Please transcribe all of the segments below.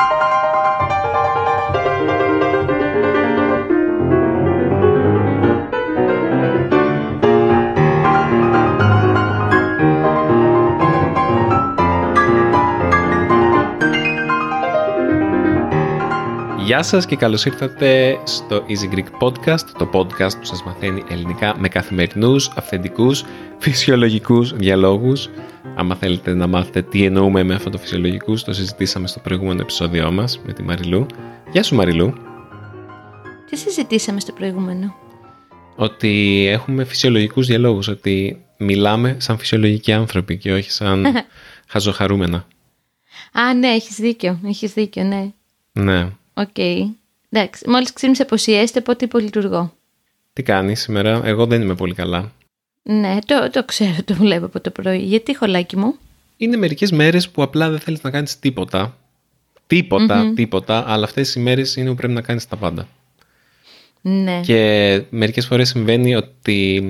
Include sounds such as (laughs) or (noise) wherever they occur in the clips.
you Γεια σας και καλώς ήρθατε στο Easy Greek Podcast, το podcast που σας μαθαίνει ελληνικά με καθημερινούς, αυθεντικούς, φυσιολογικούς διαλόγους. Αν θέλετε να μάθετε τι εννοούμε με αυτό το φυσιολογικούς, το συζητήσαμε στο προηγούμενο επεισόδιό μας με τη Μαριλού. Γεια σου Μαριλού. Τι συζητήσαμε στο προηγούμενο; Ότι έχουμε φυσιολογικούς διαλόγους, ότι μιλάμε σαν φυσιολογικοί άνθρωποι και όχι σαν (laughs) χαζοχαρούμενα. Α, ναι, έχεις δίκιο, έχεις δίκιο, ναι. Ναι. OK. Okay. Εντάξει, μόλις ξύπνησε πως ιέστε, οπότε υπολειτουργώ. Τι κάνει σήμερα, εγώ δεν είμαι πολύ καλά. Ναι, το, το ξέρω, το βλέπω από το πρωί. Γιατί, χολάκι μου; Είναι μερικές μέρες που απλά δεν θέλεις να κάνεις τίποτα. Τίποτα, τίποτα, αλλά αυτές οι μέρες είναι που πρέπει να κάνεις τα πάντα. Ναι. Και μερικές φορές συμβαίνει ότι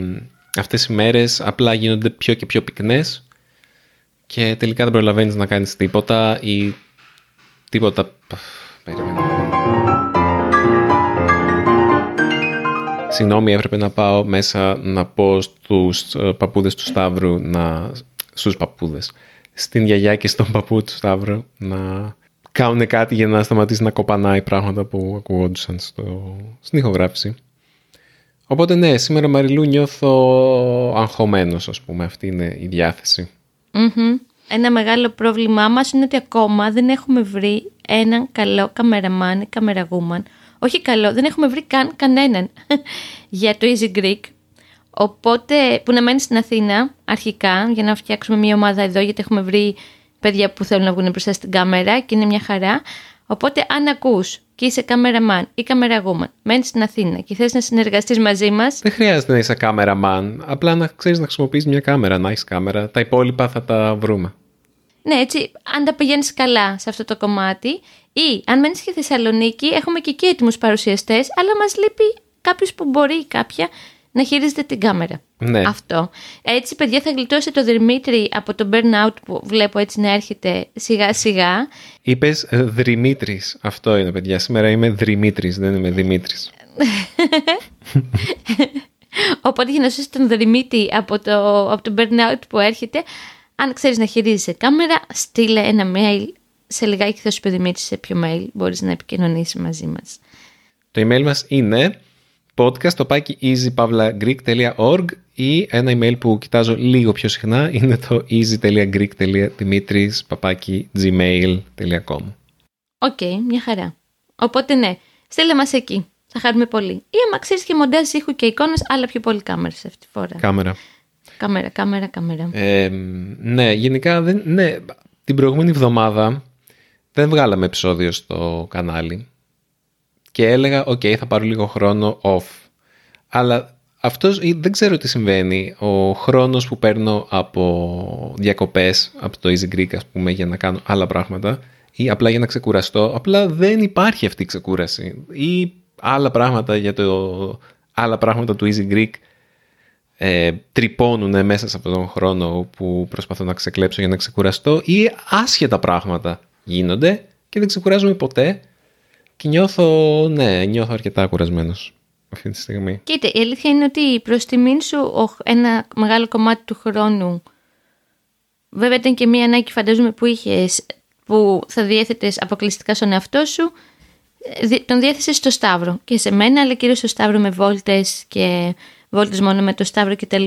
αυτές οι μέρες απλά γίνονται πιο και πιο πυκνές και τελικά δεν προλαβαίνεις να κάνεις τίποτα ή τίποτα... Περίμενε. Συγγνώμη, έπρεπε να πάω μέσα να πω στους ε, παππούδες του Σταύρου, να... στους παππούδες, στην γιαγιά και στον παππού του Σταύρου να κάνουν κάτι για να σταματήσει να κοπανάει πράγματα που ακουγόντουσαν στο... στην ηχογράφηση. Οπότε ναι, σήμερα Μαριλού νιώθω αγχωμένος, ας πούμε, αυτή είναι η διαθεση Ένα μεγάλο πρόβλημά μας είναι ότι ακόμα δεν έχουμε βρει έναν καλό καμεραμάν ή καμεραγούμαν όχι καλό, δεν έχουμε βρει καν κανέναν (laughs) για το Easy Greek. Οπότε που να μένει στην Αθήνα αρχικά για να φτιάξουμε μια ομάδα εδώ γιατί έχουμε βρει παιδιά που θέλουν να βγουν μπροστά στην κάμερα και είναι μια χαρά. Οπότε αν ακούς και είσαι καμεραμάν ή καμεραγούμαν, μένεις στην Αθήνα και θες να συνεργαστείς μαζί μας... Δεν χρειάζεται να είσαι καμεραμάν, απλά να ξέρεις να χρησιμοποιείς μια κάμερα, να έχεις κάμερα. Τα υπόλοιπα θα τα βρούμε. Ναι, έτσι, αν τα πηγαίνεις καλά σε αυτό το κομμάτι, ή αν μένεις στη Θεσσαλονίκη, έχουμε και εκεί έτοιμους παρουσιαστές, αλλά μας λείπει κάποιος που μπορεί ή κάποια να χειρίζεται την κάμερα. Ναι. Αυτό. Έτσι, παιδιά, θα γλιτώσει το Δημήτρη από το burnout που βλέπω έτσι να έρχεται σιγά σιγά. Είπες Δημήτρης. Αυτό είναι, παιδιά. Σήμερα είμαι Δημήτρης, δεν είμαι Δημήτρης. (laughs) Οπότε για να σώσεις τον Δημήτρη από το, από το burnout που έρχεται, αν ξέρεις να χειρίζεσαι κάμερα, στείλε ένα mail. Σε λιγάκι θα σου πει σε ποιο mail μπορείς να επικοινωνήσεις μαζί μας. Το email μας είναι podcast.easypavlagreek.org ή ένα email που κοιτάζω λίγο πιο συχνά είναι το easy.greek.dimitris.gmail.com OK, okay, μια χαρά. Οπότε ναι, στείλε μας εκεί. Θα χαρούμε πολύ. Ή άμα ξέρεις και μοντάζ ήχου και εικόνες, αλλά πιο πολύ κάμερες αυτή τη φορά. Κάμερα. Κάμερα, κάμερα, κάμερα. Ε, ναι, γενικά δεν, ναι, την προηγούμενη εβδομάδα δεν βγάλαμε επεισόδιο στο κανάλι και έλεγα «ΟΚ, θα πάρω λίγο χρόνο off». Αλλά αυτός δεν ξέρω τι συμβαίνει. Ο χρόνος που παίρνω από διακοπές, από το Easy Greek ας πούμε, για να κάνω άλλα πράγματα ή απλά για να ξεκουραστώ, απλά δεν υπάρχει αυτή η ξεκούραση. Ή άλλα πράγματα για το άλλα πράγματα του Easy Greek ε, τρυπώνουν μέσα σε αυτόν τον χρόνο που προσπαθώ να ξεκλέψω για να ξεκουραστώ ή άσχετα πράγματα γίνονται και δεν ξεκουράζομαι ποτέ και νιώθω, ναι, νιώθω αρκετά κουρασμένος αυτή τη στιγμή. Κοίτα, η αλήθεια είναι ότι προς τιμήν σου ένα μεγάλο κομμάτι του χρόνου βέβαια ήταν και μία ανάγκη φαντάζομαι που είχες που θα διέθετες αποκλειστικά στον εαυτό σου ε, τον διέθεσες στο Σταύρο και σε μένα αλλά κυρίως στο Σταύρο με βόλτες και βόλτες μόνο με το Σταύρο κτλ.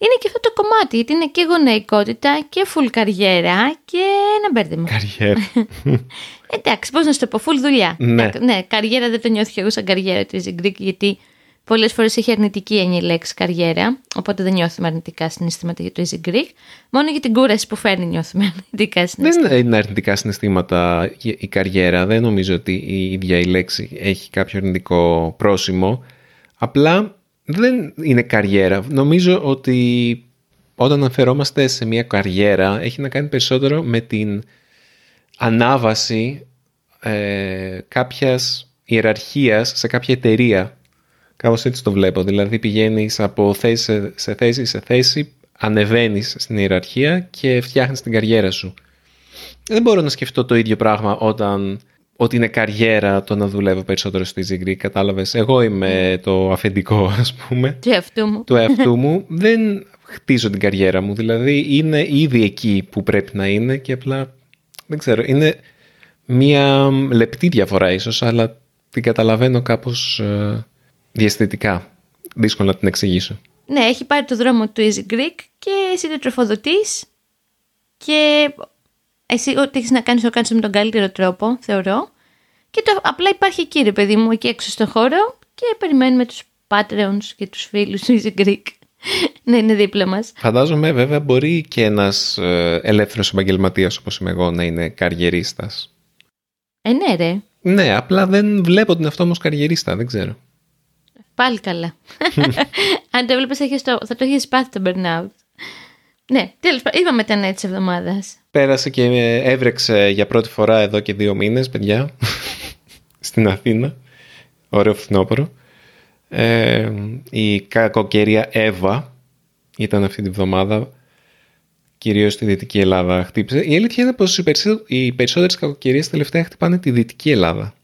Είναι και αυτό το κομμάτι, γιατί είναι και γονεϊκότητα και full καριέρα και ένα μπέρδεμα. Καριέρα. (laughs) Εντάξει, πώς να σου το πω, full δουλειά. Ναι. ναι, καριέρα δεν το νιώθω εγώ σαν καριέρα του Easy Greek, γιατί πολλές φορές έχει αρνητική έννοια η λέξη καριέρα, οπότε δεν νιώθουμε αρνητικά συναισθήματα για το Easy Greek. Μόνο για την κούραση που φέρνει νιώθουμε (laughs) αρνητικά συναισθήματα. Δεν είναι αρνητικά συναισθήματα η καριέρα. Δεν νομίζω ότι η ίδια η λέξη έχει κάποιο αρνητικό πρόσημο. Απλά δεν είναι καριέρα. Νομίζω ότι όταν αναφερόμαστε σε μια καριέρα έχει να κάνει περισσότερο με την ανάβαση ε, κάποιας ιεραρχίας σε κάποια εταιρεία. Κάπως έτσι το βλέπω. Δηλαδή πηγαίνεις από θέση σε θέση σε θέση, ανεβαίνεις στην ιεραρχία και φτιάχνεις την καριέρα σου. δεν μπορώ να σκεφτώ το ίδιο πράγμα όταν ότι είναι καριέρα το να δουλεύω περισσότερο στη Easy Greek, κατάλαβες. Εγώ είμαι το αφεντικό, ας πούμε. Του εαυτού μου. Του εαυτού μου. δεν χτίζω την καριέρα μου, δηλαδή είναι ήδη εκεί που πρέπει να είναι και απλά, δεν ξέρω, είναι μία λεπτή διαφορά ίσως, αλλά την καταλαβαίνω κάπως ε, διαστητικά. Δύσκολο να την εξηγήσω. Ναι, έχει πάρει το δρόμο του Easy Greek και εσύ το τροφοδοτείς και εσύ ό,τι έχεις να κάνεις το κάνεις με τον καλύτερο τρόπο, θεωρώ. Και το, απλά υπάρχει εκεί ρε παιδί μου, εκεί έξω στον χώρο και περιμένουμε τους Patreons και τους φίλους του Easy Greek να είναι δίπλα μας. Φαντάζομαι βέβαια μπορεί και ένας ε, ελεύθερος επαγγελματίας όπως είμαι εγώ να είναι καριερίστας. Ε, ναι ρε. Ναι, απλά δεν βλέπω την αυτό όμως καριερίστα, δεν ξέρω. Πάλι καλά. (laughs) (laughs) Αν το έβλεπες θα, θα το έχεις πάθει το burnout. Ναι, τέλος πάντων, είπαμε τα νέα της εβδομάδας. Πέρασε και έβρεξε για πρώτη φορά εδώ και δύο μήνες, παιδιά, (laughs) στην Αθήνα. Ωραίο φθινόπωρο. Ε, η κακοκαιρία Εύα ήταν αυτή τη βδομάδα κυρίως στη Δυτική Ελλάδα χτύπησε. Η αλήθεια είναι πως οι περισσότερες κακοκαιρίες τελευταία χτυπάνε τη Δυτική Ελλάδα.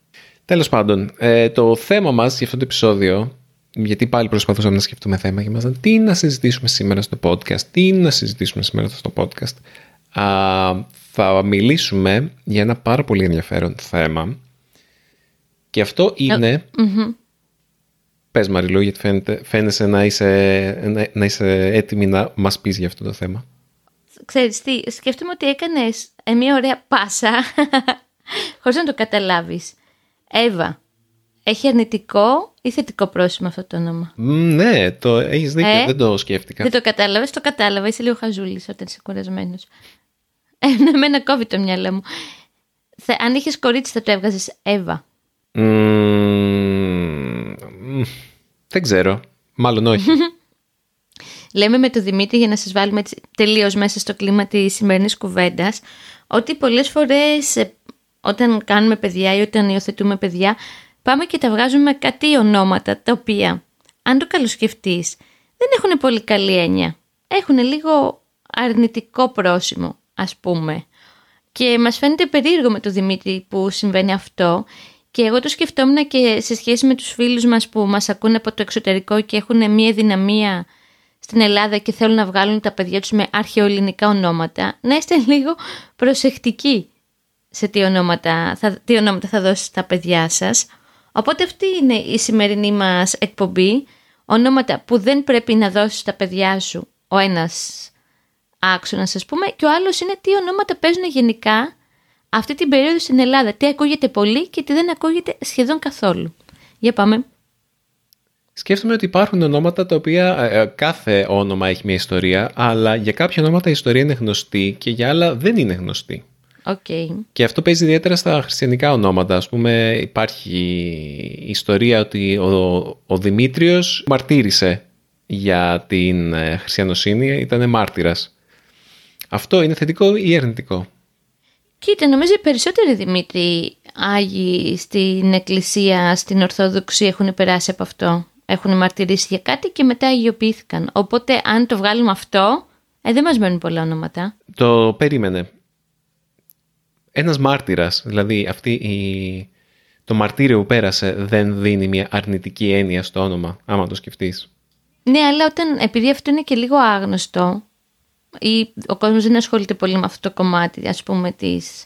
Τέλος πάντων, ε, το θέμα μας για αυτό το επεισόδιο, γιατί πάλι προσπαθούσαμε να σκεφτούμε θέμα και μας τι να συζητήσουμε σήμερα στο podcast, τι να συζητήσουμε σήμερα στο podcast. Α, θα μιλήσουμε για ένα πάρα πολύ ενδιαφέρον θέμα και αυτό είναι... Mm-hmm. Πες Μαριλού, γιατί φαίνεται, φαίνεσαι να είσαι, να, να είσαι έτοιμη να μας πεις για αυτό το θέμα ξέρεις τι, σκέφτομαι ότι έκανες ε, μια ωραία πάσα (laughs) χωρίς να το καταλάβεις. Εύα, έχει αρνητικό ή θετικό πρόσημο αυτό το όνομα; ναι, το έχεις δίκιο, ε, δεν το σκέφτηκα. Δεν το κατάλαβες, το κατάλαβα, είσαι λίγο χαζούλης όταν είσαι κουρασμένος. Ε, ναι, εμένα κόβει το μυαλό μου. αν είχες κορίτσι θα το έβγαζες Εύα; δεν ξέρω. Μάλλον όχι. (laughs) Λέμε με τον Δημήτρη για να σας βάλουμε τελείως μέσα στο κλίμα της σημερινής κουβέντας, ότι πολλές φορές ε, όταν κάνουμε παιδιά ή όταν υιοθετούμε παιδιά πάμε και τα βγάζουμε με κάτι ονόματα τα οποία αν το καλοσκεφτείς δεν έχουν πολύ καλή έννοια. Έχουν λίγο αρνητικό πρόσημο ας πούμε. Και μας φαίνεται περίεργο με τον Δημήτρη που συμβαίνει αυτό και εγώ το σκεφτόμουν και σε σχέση με τους φίλους μας που μας ακούνε από το εξωτερικό και έχουν μια δυναμία στην Ελλάδα και θέλουν να βγάλουν τα παιδιά τους με αρχαιοελληνικά ονόματα, να είστε λίγο προσεκτικοί σε τι ονόματα θα, τι ονόματα θα δώσετε στα παιδιά σας. Οπότε αυτή είναι η σημερινή μας εκπομπή. Ονόματα που δεν πρέπει να δώσεις στα παιδιά σου ο ένας άξονας ας πούμε και ο άλλος είναι τι ονόματα παίζουν γενικά αυτή την περίοδο στην Ελλάδα. Τι ακούγεται πολύ και τι δεν ακούγεται σχεδόν καθόλου. Για πάμε. Σκέφτομαι ότι υπάρχουν ονόματα τα οποία ε, ε, κάθε όνομα έχει μια ιστορία, αλλά για κάποια ονόματα η ιστορία είναι γνωστή και για άλλα δεν είναι γνωστή. Okay. Και αυτό παίζει ιδιαίτερα στα χριστιανικά ονόματα. Ας πούμε υπάρχει η ιστορία ότι ο, ο Δημήτριος μαρτύρησε για την ε, χριστιανοσύνη, ήταν μάρτυρας. Αυτό είναι θετικό ή αρνητικό; Κοίτα, νομίζω οι περισσότεροι Δημήτροι Άγιοι στην Εκκλησία, στην Ορθόδοξη έχουν περάσει από αυτό έχουν μαρτυρήσει για κάτι και μετά αγιοποιήθηκαν. Οπότε αν το βγάλουμε αυτό, ε, δεν μας μένουν πολλά ονόματα. Το περίμενε. Ένας μάρτυρας, δηλαδή αυτή η... το μαρτύριο που πέρασε δεν δίνει μια αρνητική έννοια στο όνομα, άμα το σκεφτείς. Ναι, αλλά όταν, επειδή αυτό είναι και λίγο άγνωστο ή ο κόσμος δεν ασχολείται πολύ με αυτό το κομμάτι, ας πούμε, της,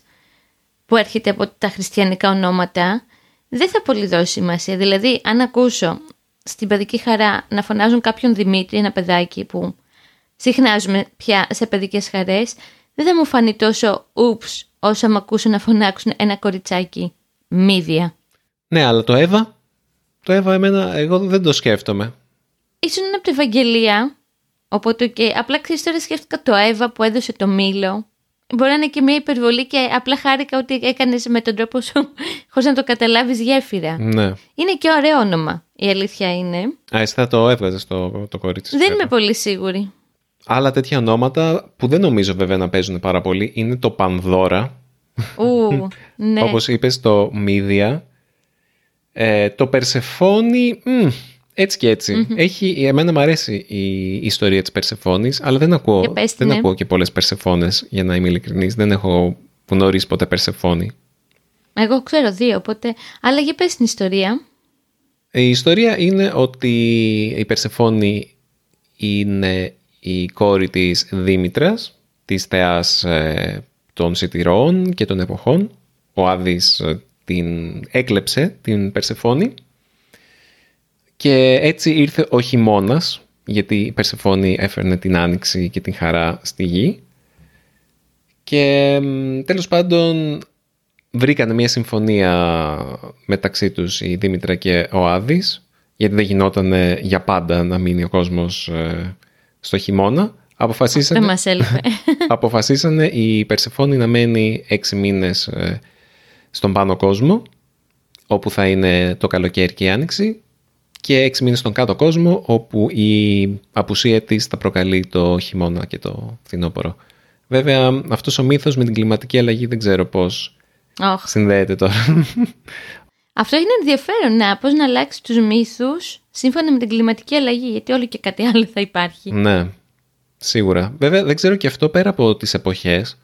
που έρχεται από τα χριστιανικά ονόματα, δεν θα πολύ δώσει σημασία. Δηλαδή, αν ακούσω στην παιδική χαρά να φωνάζουν κάποιον Δημήτρη, ένα παιδάκι που συχνάζουμε πια σε παιδικές χαρές, δεν θα μου φανεί τόσο ούψ όσο μου ακούσουν να φωνάξουν ένα κοριτσάκι μύδια. Ναι, αλλά το Εύα, το Εύα εμένα, εγώ δεν το σκέφτομαι. Ήσουν από την Ευαγγελία, οπότε και απλά ξέρεις τώρα σκέφτηκα το Εύα που έδωσε το μήλο Μπορεί να είναι και μια υπερβολή και απλά χάρηκα ότι έκανες με τον τρόπο σου (laughs) χωρίς να το καταλάβεις γέφυρα. Ναι. Είναι και ωραίο όνομα, η αλήθεια είναι. Α, εσύ θα το έβγαζες το, το κορίτσι. Δεν είμαι πολύ σίγουρη. Άλλα τέτοια ονόματα που δεν νομίζω βέβαια να παίζουν πάρα πολύ είναι το Πανδώρα. Ου, (laughs) ναι. Όπως είπες το Μίδια. Ε, το Περσεφόνι, έτσι και ετσι Έχει, εμένα μου αρέσει η ιστορία της Περσεφόνης, αλλά δεν ακούω, δεν ναι. ακούω και πολλές Περσεφόνες, για να είμαι ειλικρινής. Δεν έχω που νωρίς ποτέ Περσεφόνη. Εγώ ξέρω δύο, οπότε... Αλλά για πες την ιστορία. Η ιστορία είναι ότι η Περσεφόνη είναι η κόρη της Δήμητρας, της θεάς ε, των σιτηρών και των εποχών. Ο Άδης ε, την έκλεψε, την Περσεφόνη. Και έτσι ήρθε ο χειμώνας, γιατί η Περσεφόνη έφερνε την άνοιξη και την χαρά στη γη. Και τέλος πάντων βρήκανε μια συμφωνία μεταξύ τους η Δήμητρα και ο Άδης, γιατί δεν γινόταν για πάντα να μείνει ο κόσμος ε, στο χειμώνα. Αποφασίσανε, Δεν μας έλειπε. (laughs) αποφασίσανε η Περσεφόνη να μένει έξι μήνες ε, στον πάνω κόσμο, όπου θα είναι το καλοκαίρι και η άνοιξη, και έξι μήνες στον κάτω κόσμο, όπου η απουσία της θα προκαλεί το χειμώνα και το φθινόπωρο. Βέβαια, αυτός ο μύθος με την κλιματική αλλαγή δεν ξέρω πώς Οχ. συνδέεται τώρα. Αυτό είναι ενδιαφέρον, να, πώς να αλλάξει τους μύθους σύμφωνα με την κλιματική αλλαγή, γιατί όλο και κάτι άλλο θα υπάρχει. ναι, σίγουρα. Βέβαια, δεν ξέρω και αυτό πέρα από τις εποχές.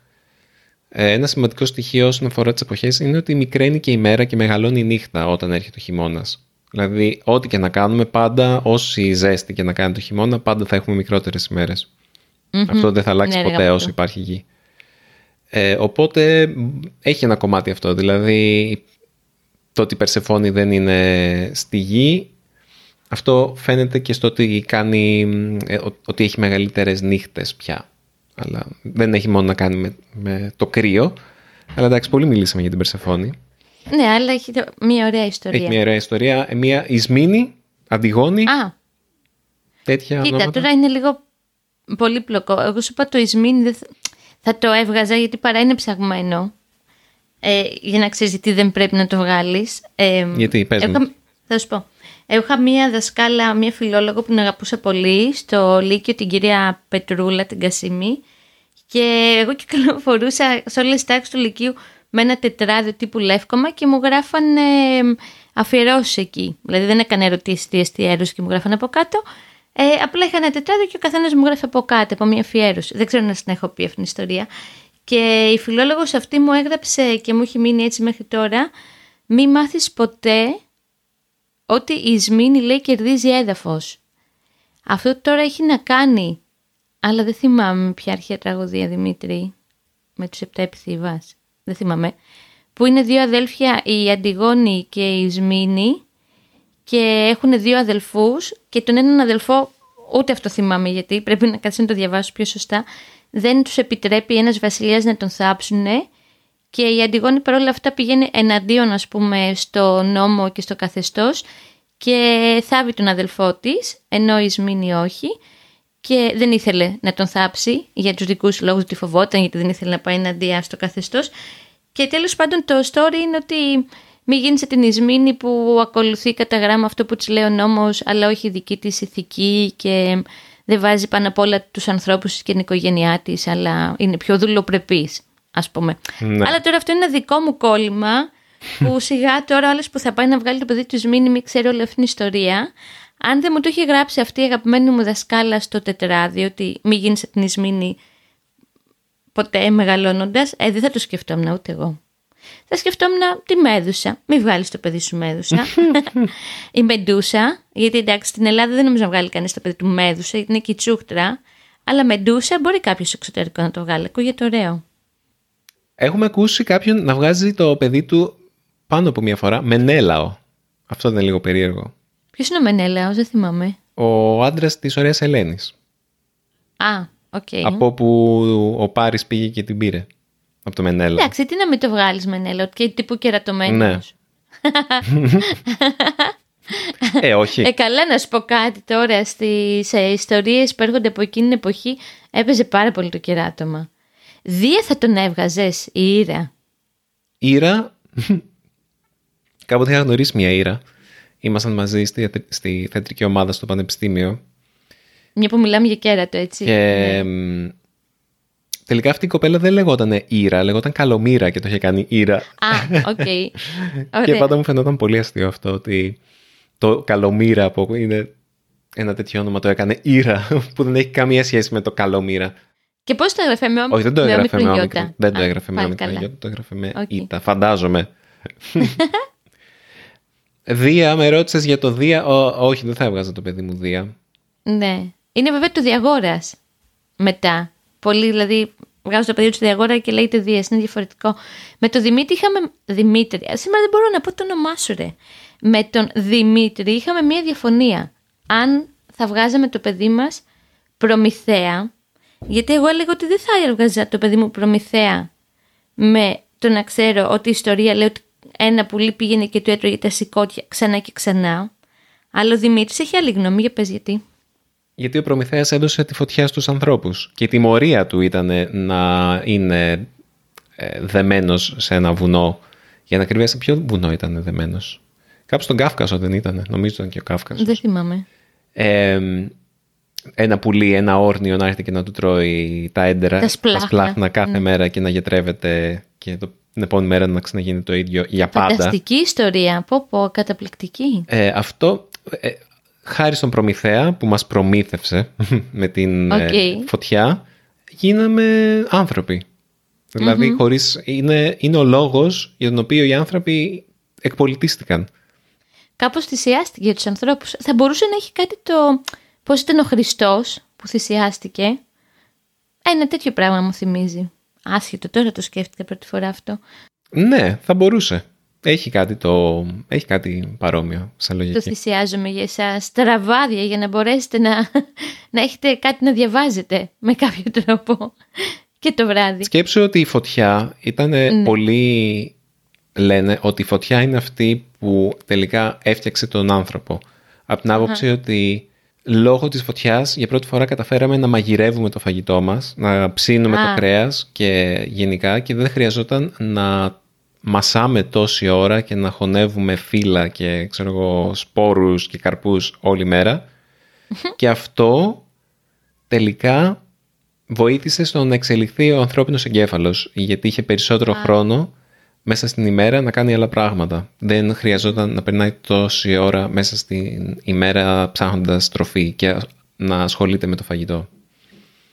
Ε, Ένα σημαντικό στοιχείο όσον αφορά τις εποχές είναι ότι μικραίνει και η μέρα και μεγαλώνει η νύχτα όταν έρχεται ο χειμώνας. Δηλαδή, ό,τι και να κάνουμε, πάντα, όση ζέστη και να κάνει το χειμώνα, πάντα θα έχουμε μικρότερες ημέρες. Αυτό δεν θα αλλάξει Ναι, ρε, ποτέ γαμώτο. όσο υπάρχει γη. Ε, οπότε μ, έχει ένα κομμάτι αυτό. Δηλαδή το ότι η Περσεφόνη δεν είναι στη γη αυτό φαίνεται και στο ότι κάνει μ, ε, ο- ότι έχει μεγαλύτερες νύχτες πια. Αλλά δεν έχει μόνο να κάνει με, με το κρύο. Αλλά εντάξει, πολύ μιλήσαμε για την Περσεφόνη. Ναι, αλλά έχει το- μια ωραία ιστορία. Έχει μια ωραία ιστορία. Ε, Μια Ισμήνη, Αντιγόνη, Α, τέτοια κοίτα, ονόματα. τώρα είναι λίγο πολύπλοκο. Εγώ σου είπα το Ισμήνη, δεν θα- θα το έβγαζα γιατί παρά είναι ψαγμένο. Ε, για να ξέρεις τι δεν πρέπει να το βγάλεις. Ε, Γιατί, πες μου. είχα- Θα σου πω. Είχα μία δασκάλα, μία φιλόλογο που την αγαπούσα πολύ στο Λύκειο, την κυρία Πετρούλα, την Κασίμη. Και εγώ κυκλοφορούσα σε όλες τις τάξεις του Λυκείου με ένα τετράδιο τύπου λεύκομα και μου γράφανε αφιερώσεις εκεί. Δηλαδή δεν έκανε ερωτήσεις τι εστιέρους και μου γράφανε από κάτω. Ε, απλά είχα ένα τετράδιο και ο καθένας μου γράφει από κάτω, από μια αφιέρωση. Δεν ξέρω να την έχω πει αυτήν την ιστορία. Και η φιλόλογος αυτή μου έγραψε και μου έχει μείνει έτσι μέχρι τώρα μη μάθεις ποτέ ότι η Σμήνη λέει κερδίζει έδαφος. Αυτό τώρα έχει να κάνει, αλλά δεν θυμάμαι ποια αρχαία τραγωδία Δημήτρη, με τους επτά επιθύβας, δεν θυμάμαι, που είναι δύο αδέλφια η Αντιγόνη και η Σμήνη και έχουν δύο αδελφούς και τον έναν αδελφό, ούτε αυτό θυμάμαι γιατί πρέπει να κάτσω να το διαβάσω πιο σωστά, δεν τους επιτρέπει ένας βασιλιάς να τον θάψουνε και η Αντιγόνη παρόλα αυτά πηγαίνει εναντίον ας πούμε στο νόμο και στο καθεστώς και θάβει τον αδελφό της, ενώ η Σμήνη όχι και δεν ήθελε να τον θάψει για τους δικούς λόγους ότι φοβόταν γιατί δεν ήθελε να πάει εναντίον στο καθεστώς και τέλος πάντων το story είναι ότι μη γίνει σε την Ισμήνη που ακολουθεί κατά γράμμα αυτό που της λέει ο νόμος αλλά όχι η δική της ηθική και δεν βάζει πάνω απ' όλα τους ανθρώπους της και την οικογένειά της αλλά είναι πιο δουλοπρεπής ας πούμε. Ναι. Αλλά τώρα αυτό είναι ένα δικό μου κόλλημα που (laughs) σιγά τώρα όλες που θα πάει να βγάλει το παιδί του Ισμήνη μην ξέρει όλη αυτήν την ιστορία. Αν δεν μου το είχε γράψει αυτή η αγαπημένη μου δασκάλα στο τετράδιο ότι μη γίνεις σε την Ισμήνη ποτέ μεγαλώνοντας, ε, δεν θα το σκεφτόμουν ούτε εγώ. Θα σκεφτόμουν τη Μέδουσα. Μην βγάλεις το παιδί σου Μέδουσα. (laughs) η Μεντούσα, γιατί εντάξει στην Ελλάδα δεν νομίζω να βγάλει κανείς το παιδί του Μέδουσα, γιατί είναι και η τσούχτρα. Αλλά Μεντούσα μπορεί κάποιος εξωτερικό να το βγάλει. Ακούγεται ωραίο. Έχουμε ακούσει κάποιον να βγάζει το παιδί του πάνω από μία φορά Μενέλαο. Αυτό δεν είναι λίγο περίεργο. Ποιος είναι ο Μενέλαος, δεν θυμάμαι. Ο άντρας της ωραίας Ελένης. Α, οκ. Από όπου ο Πάρης πήγε και την πήρε. Από το Μενέλαο. Εντάξει, τι να μην το βγάλεις Μενέλαο, και τύπου κερατωμένος. Ναι. (laughs) ε, όχι. Ε, καλά να σου πω κάτι τώρα. Στις ε, ιστορίες που έρχονται από εκείνη την εποχή έπαιζε πάρα πολύ το κεράτωμα. Δία θα τον έβγαζες, η Ήρα; Ήρα; Κάποτε είχα γνωρίσει μια Ήρα. Ήμασταν μαζί στη, στη θεατρική ομάδα στο Πανεπιστήμιο. Μια που μιλάμε για κέρατο, έτσι. Και μ, τελικά αυτή η κοπέλα δεν λεγόταν Ήρα, λεγόταν Καλομήρα και το είχε κάνει Ήρα. Α, οκ. (laughs) Και Ωραία. πάντα μου φαινόταν πολύ αστείο αυτό ότι το Καλομήρα που είναι ένα τέτοιο όνομα το έκανε Ήρα (laughs) που δεν έχει καμία σχέση με το Καλομήρα. Και πώς το έγραφε με, Όχι, δεν το με έγραφε με όμικρον όμικρον. γιώτα. Δεν το Α, έγραφε με πάλι όμικρον καλά. γιώτα, το έγραφε με Οκ. ήτα. Φαντάζομαι. (laughs) Δία, με ρώτησες για το Δία. Ω, όχι, δεν θα έβγαζα το παιδί μου Δία. Ναι. Είναι βέβαια του Διαγόρας μετά. Πολλοί δηλαδή βγάζουν το παιδί του Διαγόρα και λέγεται Δίας. Είναι διαφορετικό. Με τον Δημήτρη είχαμε. Δημήτρη. α, Σήμερα δεν μπορώ να πω το όνομά σου, ρε. Με τον Δημήτρη είχαμε μία διαφωνία. Αν θα βγάζαμε το παιδί μας Προμηθέα. Γιατί εγώ έλεγα ότι δεν θα έβγαζα το παιδί μου Προμηθέα με το να ξέρω ότι η ιστορία λέει ότι ένα πουλί πήγαινε και του έτρωγε τα σηκώτια ξανά και ξανά. Αλλά ο Δημήτρης έχει άλλη γνώμη, για πες γιατί. Γιατί ο Προμηθέας έδωσε τη φωτιά στους ανθρώπους και η τιμωρία του ήταν να είναι ε, δεμένος σε ένα βουνό. Για να κρυβεί σε ποιο βουνό ήταν δεμένος; Κάπου στον Κάφκασο δεν ήταν, νομίζω ήταν και ο Κάφκασος. Δεν θυμάμαι. Ε, ένα πουλί, ένα όρνιο να έρθει και να του τρώει τα έντερα, Τα σπλάχνα. Ναι. κάθε μέρα και να γετρεύεται και το, την επόμενη μέρα να ξαναγίνει το ίδιο για πάντα. Φανταστική ιστορία. Πω πω, καταπληκτική. Ε, αυτό ε, χάρη στον Προμηθέα που μας προμήθευσε (laughs) με την ε, Οκ. φωτιά γίναμε άνθρωποι. Δηλαδή χωρίς, είναι, είναι ο λόγος για τον οποίο οι άνθρωποι εκπολιτίστηκαν. Κάπως θυσιάστηκε για τους ανθρώπους. Θα μπορούσε να έχει κάτι το... Πώς ήταν ο Χριστός που θυσιάστηκε. Ένα τέτοιο πράγμα μου θυμίζει. Άσχετο, τώρα το σκέφτηκα πρώτη φορά αυτό. Ναι, θα μπορούσε. Έχει κάτι, το, έχει κάτι παρόμοιο σαν Το λογική. θυσιάζομαι για εσάς. Τα ραβάδια για να μπορέσετε να, (laughs) να έχετε κάτι να διαβάζετε με κάποιο τρόπο. (laughs) Και το βράδυ. Σκέψου ότι η φωτιά ήταν Ναι. πολύ... Λένε ότι η φωτιά είναι αυτή που τελικά έφτιαξε τον άνθρωπο. Από την άποψη ότι λόγω της φωτιάς για πρώτη φορά καταφέραμε να μαγειρεύουμε το φαγητό μας, να ψήνουμε Α. το κρέας και γενικά και δεν χρειαζόταν να μασάμε τόση ώρα και να χωνεύουμε φύλλα και ξέρω εγώ, σπόρους και καρπούς όλη μέρα. και αυτό τελικά βοήθησε στο να εξελιχθεί ο ανθρώπινος εγκέφαλος γιατί είχε περισσότερο χρόνο μέσα στην ημέρα να κάνει άλλα πράγματα. Δεν χρειαζόταν να περνάει τόση ώρα μέσα στην ημέρα ψάχνοντας τροφή και να ασχολείται με το φαγητό.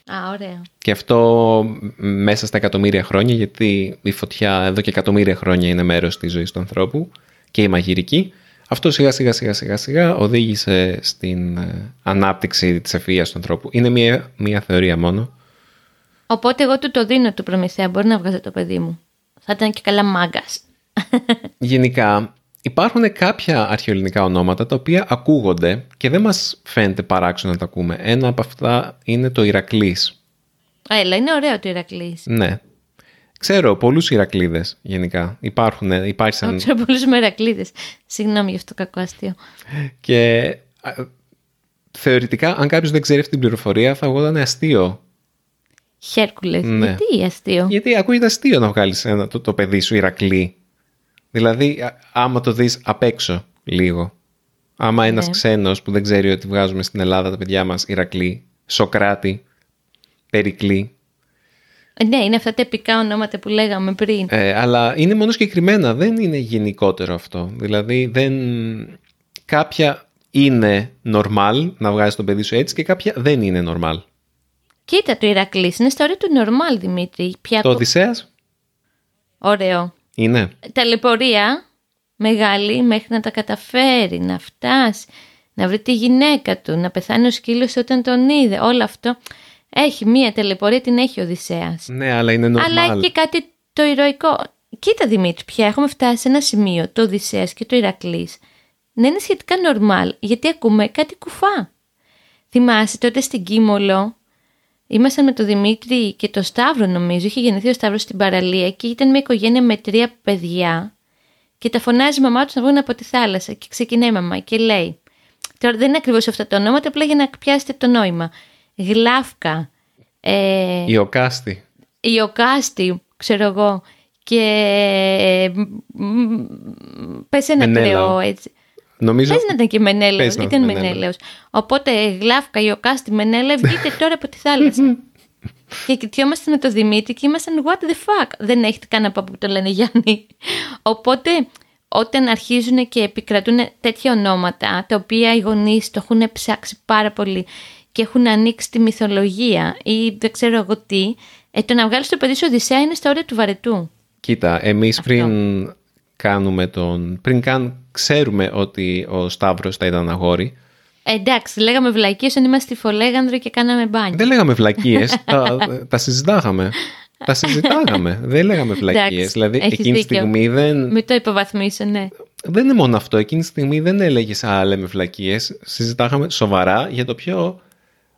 Α, ωραία. Και αυτό μέσα στα εκατομμύρια χρόνια, γιατί η φωτιά εδώ και εκατομμύρια χρόνια είναι μέρος της ζωής του ανθρώπου και η μαγειρική, αυτό σιγά σιγά σιγά σιγά σιγά οδήγησε στην ε, ανάπτυξη της ευφυΐας του ανθρώπου. Είναι μια, μια θεωρία μόνο. Οπότε εγώ του το δίνω του προμηθέα. Μπορεί να βγάζω το παιδί μου. Θα ήταν και καλά μάγκας. (laughs) Γενικά υπάρχουν κάποια αρχαιοελληνικά ονόματα τα οποία ακούγονται και δεν μας φαίνεται παράξενο να τα ακούμε. Ένα από αυτά είναι το Ηρακλής. Έλα, είναι ωραίο το Ηρακλής. Ναι. Ξέρω πολλούς Ηρακλίδες γενικά. Υπάρχουν, υπάρχει σαν... Ξέρω πολλού Μερακλείδε. Συγγνώμη για αυτό το κακό αστείο. Και α, θεωρητικά, αν κάποιος δεν ξέρει αυτή την πληροφορία, θα βγάλανε αστείο. Χέρκουλες. Ναι. Γιατί αστείο; Γιατί ακούγεται αστείο να βγάλεις το, το παιδί σου Ηρακλή. Δηλαδή, α- άμα το δεις απ' έξω λίγο. Άμα ένας Ναι. ξένος που δεν ξέρει ότι βγάζουμε στην Ελλάδα τα παιδιά μας Ηρακλή, Σοκράτη, Περικλή. Ε, Ναι, είναι αυτά τα επικά ονόματα που λέγαμε πριν. Ε, αλλά είναι μόνο συγκεκριμένα, δεν είναι γενικότερο αυτό. Δηλαδή, δεν... κάποια είναι normal να βγάζεις το παιδί σου έτσι και κάποια δεν είναι normal. Κοίτα το Ηρακλής. Είναι ιστορία του Νορμάλ, Δημήτρη. Πια Το Οδυσσέας Ωραίο. είναι. Ταλαιπωρία μεγάλη μέχρι να τα καταφέρει, να φτάσει, να βρει τη γυναίκα του, να πεθάνει ο σκύλος όταν τον είδε. Όλο αυτό έχει μία ταλαιπωρία, την έχει ο Οδυσσέας. Ναι, αλλά είναι normal. Αλλά έχει και κάτι το ηρωικό. Κοίτα Δημήτρη, πια έχουμε φτάσει σε ένα σημείο, το Οδυσσέας και το Ηρακλής, να είναι σχετικά normal, γιατί ακούμε κάτι κουφά. Θυμάσαι τότε στην Κίμολο, ήμασταν με τον Δημήτρη και το Σταύρο νομίζω, είχε γεννηθεί ο Σταύρος στην παραλία και ήταν μια οικογένεια με τρία παιδιά και τα φωνάζει η μαμά τους να βγουν από τη θάλασσα και ξεκινάει η μαμά και λέει, τώρα δεν είναι ακριβώς αυτά τα ονόματα, απλά για να πιάσετε το νόημα. Γλάφκα, ε, Η Οκάστη. Ιωκάστη, ξέρω εγώ, και μ, πες ένα Μενέλαο. κρεό έτσι. Νομίζω. Πες να ήταν και Μενέλαος, Πες να ήταν ήταν Μενέλαος. Μενέλαος. Οπότε Γλάφκα, Ιωκάστη, Μενέλαο, βγείτε (laughs) τώρα από τη θάλασσα. και κοιτιόμαστε με το Δημήτρη και ήμασταν what the fuck; Δεν έχετε κανένα παππού που το λένε Γιάννη. Οπότε όταν αρχίζουν και επικρατούν τέτοια ονόματα, τα οποία οι γονείς το έχουν ψάξει πάρα πολύ και έχουν ανοίξει τη μυθολογία ή δεν ξέρω εγώ τι, ε, το να βγάλεις το παιδί σου Οδυσσέα είναι στα όρια του βαρετού. Κοίτα, εμείς πριν κάνουμε τον... πριν καν ξέρουμε ότι ο Σταύρος θα ήταν αγόρι, Ε, εντάξει, λέγαμε βλακίες όταν είμαστε στη Φολέγανδρο και κάναμε μπάνιο. δεν λέγαμε βλακίες, (laughs) τα, τα συζητάγαμε. Τα συζητάγαμε, δεν λέγαμε βλακίες. Εντάξει, δηλαδή έχεις εκείνη τη δίκιο. στιγμή δεν, Μην το υποβαθμίσω, ναι. δεν είναι μόνο αυτό. Εκείνη τη στιγμή δεν έλεγες Α, λέμε βλακίες. Συζητάγαμε σοβαρά για το ποιο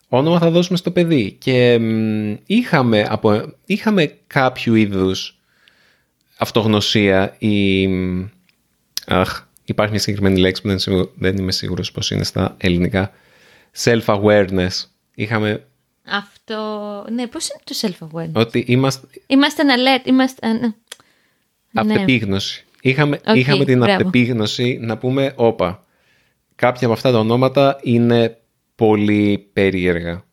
όνομα θα δώσουμε στο παιδί. Και μ, είχαμε, από, είχαμε κάποιο είδους αυτογνωσία ή... μ, Αχ, υπάρχει μια συγκεκριμένη λέξη που δεν, είμαι σίγουρο- δεν είμαι σίγουρος πώς είναι στα ελληνικά. Self-awareness. Είχαμε Αυτό, ναι, πώς είναι το self-awareness; ότι είμαστε Είμαστε alert, είμαστε... α, ναι. Ναι. αυτεπίγνωση. Είχαμε, Οκ, είχαμε την μπράβο. αυτεπίγνωση να πούμε, όπα, κάποια από αυτά τα ονόματα είναι πολύ περίεργα.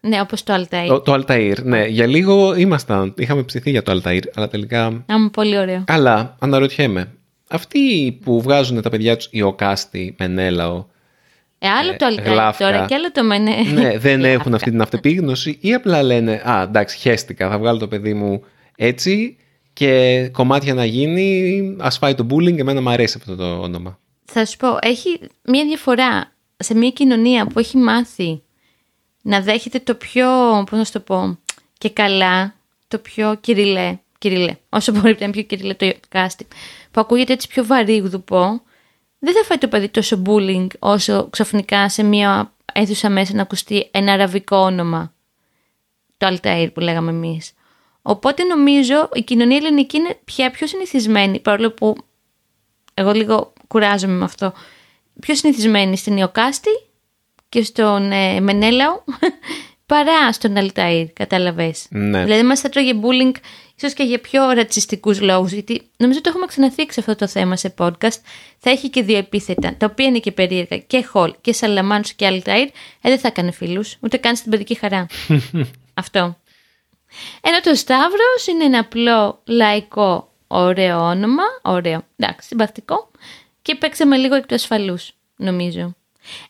Ναι, όπως το Altair. Το, το Altair, ναι, για λίγο ήμασταν, είχαμε ψηθεί για το Altair, αλλά τελικά... Άμα πολύ ωραίο. Αλλά, αναρωτιέμαι, αυτοί που βγάζουν τα παιδιά τους Ιωκάστη, Μενέλαο, Ε, άλλο ε, το Altair γλάφκα. τώρα και άλλο το Μενέ. ναι, δεν (laughs) Γλάφκα. έχουν αυτή την αυτεπίγνωση ή απλά λένε «Α, εντάξει, χέστηκα, θα βγάλω το παιδί μου έτσι και κομμάτια να γίνει, ας φάει το bullying, εμένα μου αρέσει αυτό το όνομα». Θα σου πω, έχει μια διαφορά σε μια κοινωνία που έχει μάθει να δέχεται το πιο, πώς να σου το πω, και καλά, το πιο κυριλέ, κυριλέ, όσο μπορεί να είναι πιο κυριλέ το κάστη, που ακούγεται έτσι πιο βαρύγδουπο, δεν θα φάει το παιδί τόσο bullying όσο ξαφνικά σε μια αίθουσα μέσα να ακουστεί ένα αραβικό όνομα, το Altair που λέγαμε εμείς. Οπότε νομίζω η κοινωνία ελληνική είναι πια πιο συνηθισμένη, παρόλο που εγώ λίγο κουράζομαι με αυτό, πιο συνηθισμένη στην Ιωκάστη και στον ε, Μενέλαο παρά στον Αλταΐρ, κατάλαβες. Ναι. Δηλαδή μας θα τρώγε bullying ίσως και για πιο ρατσιστικούς λόγους, γιατί νομίζω το έχουμε ξαναθίξει αυτό το θέμα σε podcast. Θα έχει και δύο επίθετα, τα οποία είναι και περίεργα, και Χολ και Σαλαμάνους και Αλταΐρ. Ε, δεν θα έκανε φίλους, ούτε καν στην παιδική χαρά. (laughs) αυτό. Ενώ το Σταύρος είναι ένα απλό λαϊκό ωραίο όνομα, ωραίο, εντάξει, συμπαθητικό και παίξαμε λίγο εκ του ασφαλούς, νομίζω.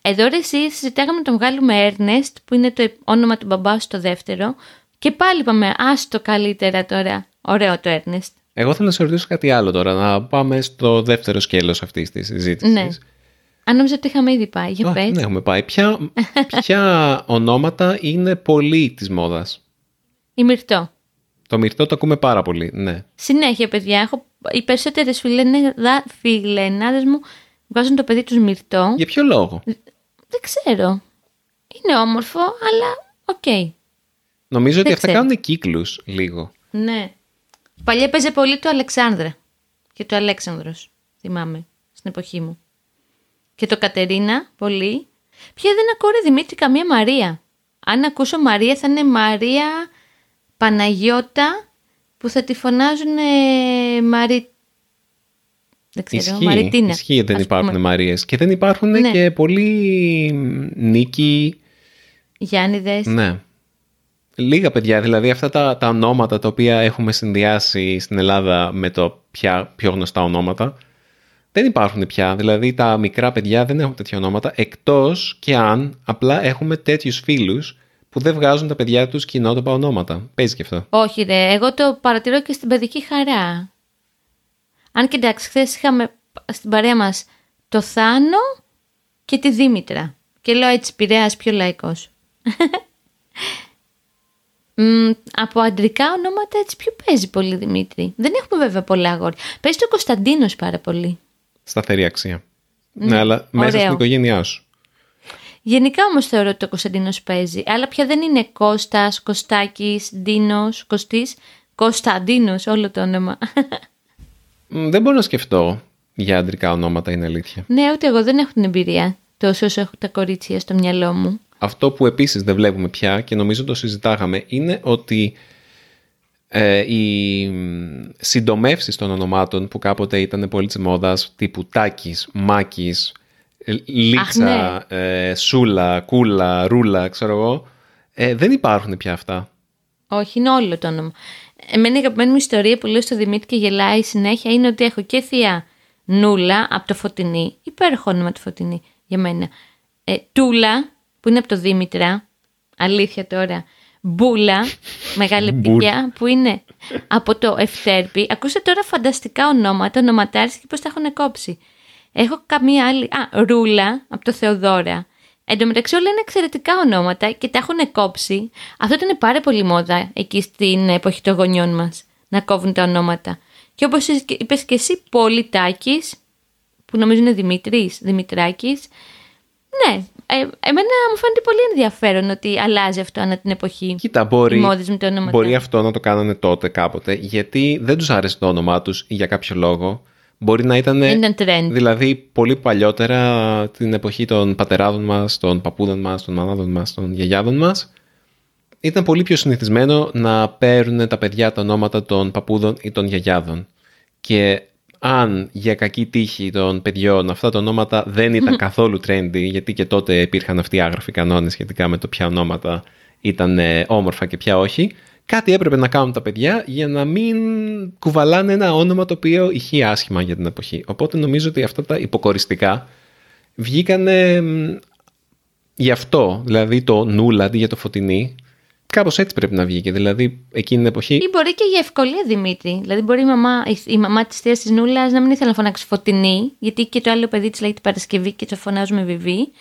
Εδώ ρε εσύ συζητάγαμε να τον βγάλουμε Ernest, που είναι το όνομα του μπαμπά σου το δεύτερο, και πάλι είπαμε, άστο καλύτερα τώρα, ωραίο το Ernest. Εγώ θέλω να σε ρωτήσω κάτι άλλο τώρα, να πάμε στο δεύτερο σκέλος αυτής της συζήτησης. Ναι. Αν νόμιζα ότι είχαμε ήδη πάει, για Α, πες. ναι, έχουμε πάει. Ποια, ποια ονόματα είναι πολύ της μόδας; Η Μυρτό. Το μυρτό το ακούμε πάρα πολύ, ναι. Συνέχεια, παιδιά, έχω, οι περισσότερες φιλενάδες, φιλενάδες μου βγάζουν το παιδί τους Μυρτό. Για ποιο λόγο; Δεν ξέρω. Είναι όμορφο, αλλά οκ. Νομίζω ότι Δεν αυτά ξέρω. κάνουν κύκλους λίγο. Ναι. Παλιά έπαιζε πολύ το Αλεξάνδρα και το Αλέξανδρος, θυμάμαι, στην εποχή μου. Και το Κατερίνα, πολύ. Ποια δεν ακούω ρε Δημήτρη καμία Μαρία. Αν ακούσω Μαρία θα είναι Μαρία Παναγιώτα που θα τη φωνάζουν ε, Μαρι... Δεν ξέρω, Ισχύει, Μαριτίνα. ισχύει δεν ας υπάρχουν πούμε. Μαρίες. Και δεν υπάρχουν Ναι. και πολλοί νίκοι. Γιάννηδες. Ναι. Λίγα παιδιά, δηλαδή αυτά τα, τα ονόματα τα οποία έχουμε συνδυάσει στην Ελλάδα με το πια, πιο γνωστά ονόματα, δεν υπάρχουν πια. Δηλαδή τα μικρά παιδιά δεν έχουν τέτοια ονόματα, εκτός και αν απλά έχουμε τέτοιους φίλους που δεν βγάζουν τα παιδιά τους κοινότοπα ονόματα. Παίζει και αυτό. Όχι ρε, εγώ το παρατηρώ και στην παιδική χαρά. Αν και εντάξει, χθες είχαμε στην παρέα μας το Θάνο και τη Δήμητρα. Και λέω έτσι, Πειραιάς πιο λαϊκός. (laughs) Μ, από αντρικά ονόματα έτσι πιο παίζει πολύ Δημήτρη; Δεν έχουμε βέβαια πολλά αγόρια. Παίζει το Κωνσταντίνος πάρα πολύ. Σταθερή αξία. Ναι, αλλά μέσα ωραίο. στην οικογένειά σου. Γενικά όμως θεωρώ ότι το Κωνσταντίνος παίζει. Αλλά πια δεν είναι Κώστας, Κωστάκης, Ντίνος, Κωστής. Κωνσταντίνος, όλο το όνομα. (laughs) Μ, Δεν μπορώ να σκεφτώ για αντρικά ονόματα, είναι αλήθεια. Ναι, ούτε εγώ δεν έχω την εμπειρία τόσο όσο έχω τα κορίτσια στο μυαλό μου. Αυτό που επίσης δεν βλέπουμε πια και νομίζω το συζητάγαμε είναι ότι ε, οι μ, συντομεύσεις των ονομάτων που κάποτε ήταν πολύ της μόδας τύπου Τάκης, Μάκης, ε, Λίτσα, ε, Σούλα, Κούλα, Ρούλα, ξέρω εγώ, ε, δεν υπάρχουν πια αυτά. Όχι, είναι όλο το όνομα. Εμένα η αγαπημένη μου ιστορία που λέω στο Δημήτρη και γελάει συνέχεια είναι ότι έχω και θεία Νούλα από το Φωτεινή, υπέροχο όνομα το Φωτεινή για μένα. Ε, τούλα που είναι από το Δήμητρα, αλήθεια τώρα, Μπούλα, (laughs) μεγάλη Μπουλ. πηγιά, που είναι από το Ευτέρπη. Ακούστε τώρα φανταστικά ονόματα, ονοματάρες και πώς τα έχουν κόψει. Έχω καμία άλλη. Α, Ρούλα, από το Θεοδώρα. Εν τω μεταξύ όλα είναι εξαιρετικά ονόματα και τα έχουν κόψει. Αυτό ήταν πάρα πολύ μόδα εκεί στην εποχή των γονιών μας, να κόβουν τα ονόματα. Και όπως είπες και εσύ, Πολυτάκης, που νομίζω είναι Δημήτρης, Δημητράκης. Ναι, ε, εμένα μου φαίνεται πολύ ενδιαφέρον ότι αλλάζει αυτό ανά την εποχή. Κοίτα, μπορεί, Οι μόδες με τα ονόματα. μπορεί αυτό να το κάνανε τότε κάποτε, γιατί δεν τους άρεσε το όνομά τους για κάποιο λόγο. Μπορεί να ήταν, Δεν ήταν trend. δηλαδή πολύ παλιότερα την εποχή των πατεράδων μας, των παππούδων μας, των μανάδων μας, των γιαγιάδων μας. Ήταν πολύ πιο συνηθισμένο να παίρνουν τα παιδιά τα ονόματα των παππούδων ή των γιαγιάδων. Και αν για κακή τύχη των παιδιών αυτά τα ονόματα δεν ήταν καθόλου trendy, γιατί και τότε υπήρχαν αυτοί οι άγραφοι κανόνες σχετικά με το ποια ονόματα ήταν ε, όμορφα και ποια όχι, κάτι έπρεπε να κάνουν τα παιδιά για να μην κουβαλάνε ένα όνομα το οποίο ηχεί άσχημα για την εποχή. Οπότε νομίζω ότι αυτά τα υποκοριστικά βγήκανε μ, γι' αυτό, δηλαδή το νούλα αντί για το φωτεινή, κάπως έτσι πρέπει να βγήκε. Δηλαδή εκείνη την εποχή Ή μπορεί και για ευκολία Δημήτρη. Δηλαδή, μπορεί η, μαμά, η, η μαμά της θείας της Νούλας να μην ήθελε να φωνάξει φωτεινή, γιατί και το άλλο παιδί της λέγεται Παρασκευή και το φωνάζουμε Βιβί.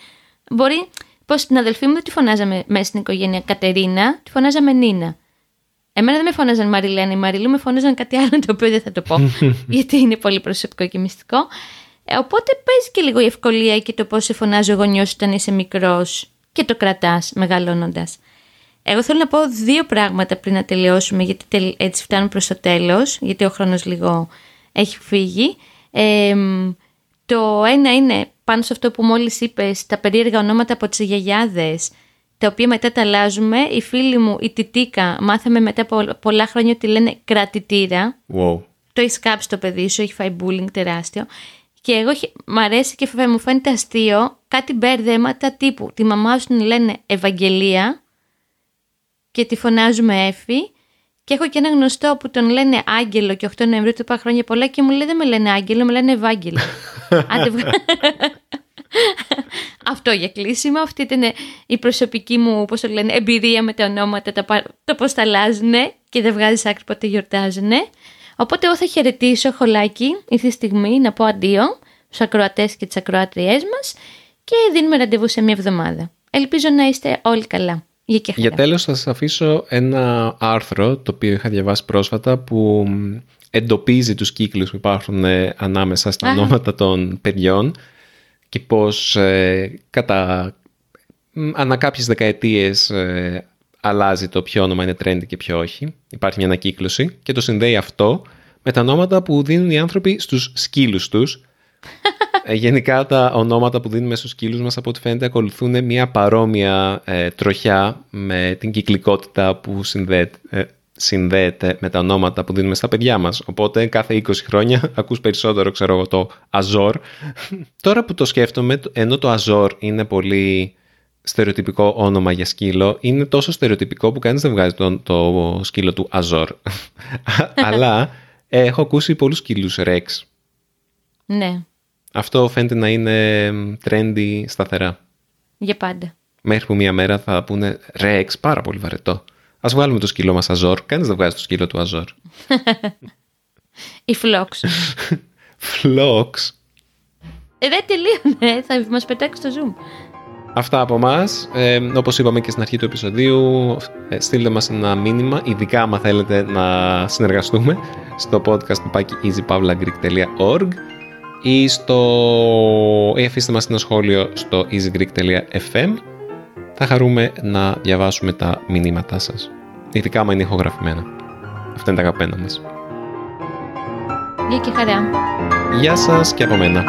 Μπορεί, πως την αδελφή μου δεν τη φωνάζαμε μέσα στην οικογένεια Κατερίνα, τη φωνάζαμε Νίνα. Εμένα δεν με φώναζαν Μαριλένα, η Μαριλού με φώναζαν κάτι άλλο το οποίο δεν θα το πω, (laughs) γιατί είναι πολύ προσωπικό και μυστικό. Ε, οπότε παίζει και λίγο η ευκολία και το πώς σε φωνάζει ο γονιό όταν είσαι μικρός και το κρατάς μεγαλώνοντας. Εγώ θέλω να πω δύο πράγματα πριν να τελειώσουμε, γιατί τελ- έτσι φτάνουμε προς το τέλος, γιατί ο χρόνος λίγο έχει φύγει. Ε, το ένα είναι πάνω σε αυτό που μόλις είπες, τα περίεργα ονόματα από τις γιαγιάδες, τα οποία μετά τα αλλάζουμε. Η φίλη μου, η Τιτίκα, μάθαμε μετά από πολλά χρόνια ότι λένε κρατητήρα. wow. Το έχεις κάψει το παιδί σου, έχει φάει bullying τεράστιο. Και εγώ χε- μ' αρέσει και φε- μου φαίνεται αστείο κάτι μπέρδεματα τύπου. Τη μαμά σου την λένε Ευαγγελία και τη φωνάζουμε Έφη. Και έχω και ένα γνωστό που τον λένε Άγγελο και 8 Νοεμβρίου του είπα χρόνια πολλά και μου λέει δεν με λένε Άγγελο, με λένε Ευάγγελο. (laughs) Άντε, βγα- (laughs) Αυτό για κλείσιμο. Αυτή ήταν η προσωπική μου, πώς το λένε, εμπειρία με τα ονόματα, τα, πα- το πώς τα αλλάζουν και δεν βγάζεις άκρη πότε γιορτάζουν. Οπότε εγώ θα χαιρετήσω, χολάκι, ήρθε η στιγμή να πω αντίο στους ακροατές και τις ακροάτριές μας και δίνουμε ραντεβού σε μια εβδομάδα. Ελπίζω να είστε όλοι καλά. Για και χαρά. Για τέλος θα σας αφήσω ένα άρθρο το οποίο είχα διαβάσει πρόσφατα που μ, εντοπίζει τους κύκλους που υπάρχουν ε, ανάμεσα στα Α. ονόματα των παιδιών και πως ε, κατά μ, ανά κάποιες δεκαετίες ε, αλλάζει το ποιο όνομα είναι trendy και ποιο όχι. Υπάρχει μια ανακύκλωση και το συνδέει αυτό με τα ονόματα που δίνουν οι άνθρωποι στους σκύλους τους ε, γενικά τα ονόματα που δίνουμε στους σκύλους μας από ό,τι φαίνεται ακολουθούν μια παρόμοια ε, τροχιά με την κυκλικότητα που συνδέεται, ε, συνδέεται με τα ονόματα που δίνουμε στα παιδιά μας. Οπότε κάθε 20 χρόνια ακούς περισσότερο ξέρω εγώ το Αζόρ. Τώρα που το σκέφτομαι, το- ενώ το Αζόρ είναι πολύ στερεοτυπικό όνομα για σκύλο, είναι τόσο στερεοτυπικό που κανείς δεν βγάζει το, το σκύλο του Αζόρ. (laughs) Αλλά ε, έχω ακούσει πολλούς σκύλους Rex. Ναι, Αυτό φαίνεται να είναι μ, trendy σταθερά. για πάντα. Μέχρι που μία μέρα θα πούνε Rex, πάρα πολύ βαρετό. Α βγάλουμε το σκύλο μας Αζόρ. Κανείς δεν βγάζει το σκύλο του Αζόρ. (laughs) Η Φλόξ. (laughs) Φλόξ. ε, δεν τελείωνε, θα μας πετάξει το Zoom. Αυτά από εμά. Ε, Όπως είπαμε και στην αρχή του επεισοδίου, ε, στείλτε μας ένα μήνυμα, ειδικά άμα θέλετε να συνεργαστούμε, στο podcast του πάκι easypavlagreek.org ή, στο... ή αφήστε μας ένα σχόλιο στο easygreek.fm. Θα χαρούμε να διαβάσουμε τα μηνύματά σας. Ειδικά άμα είναι ηχογραφημένα. Αυτά είναι τα αγαπημένα μας. Για και χαρά. Γεια σας και από μένα.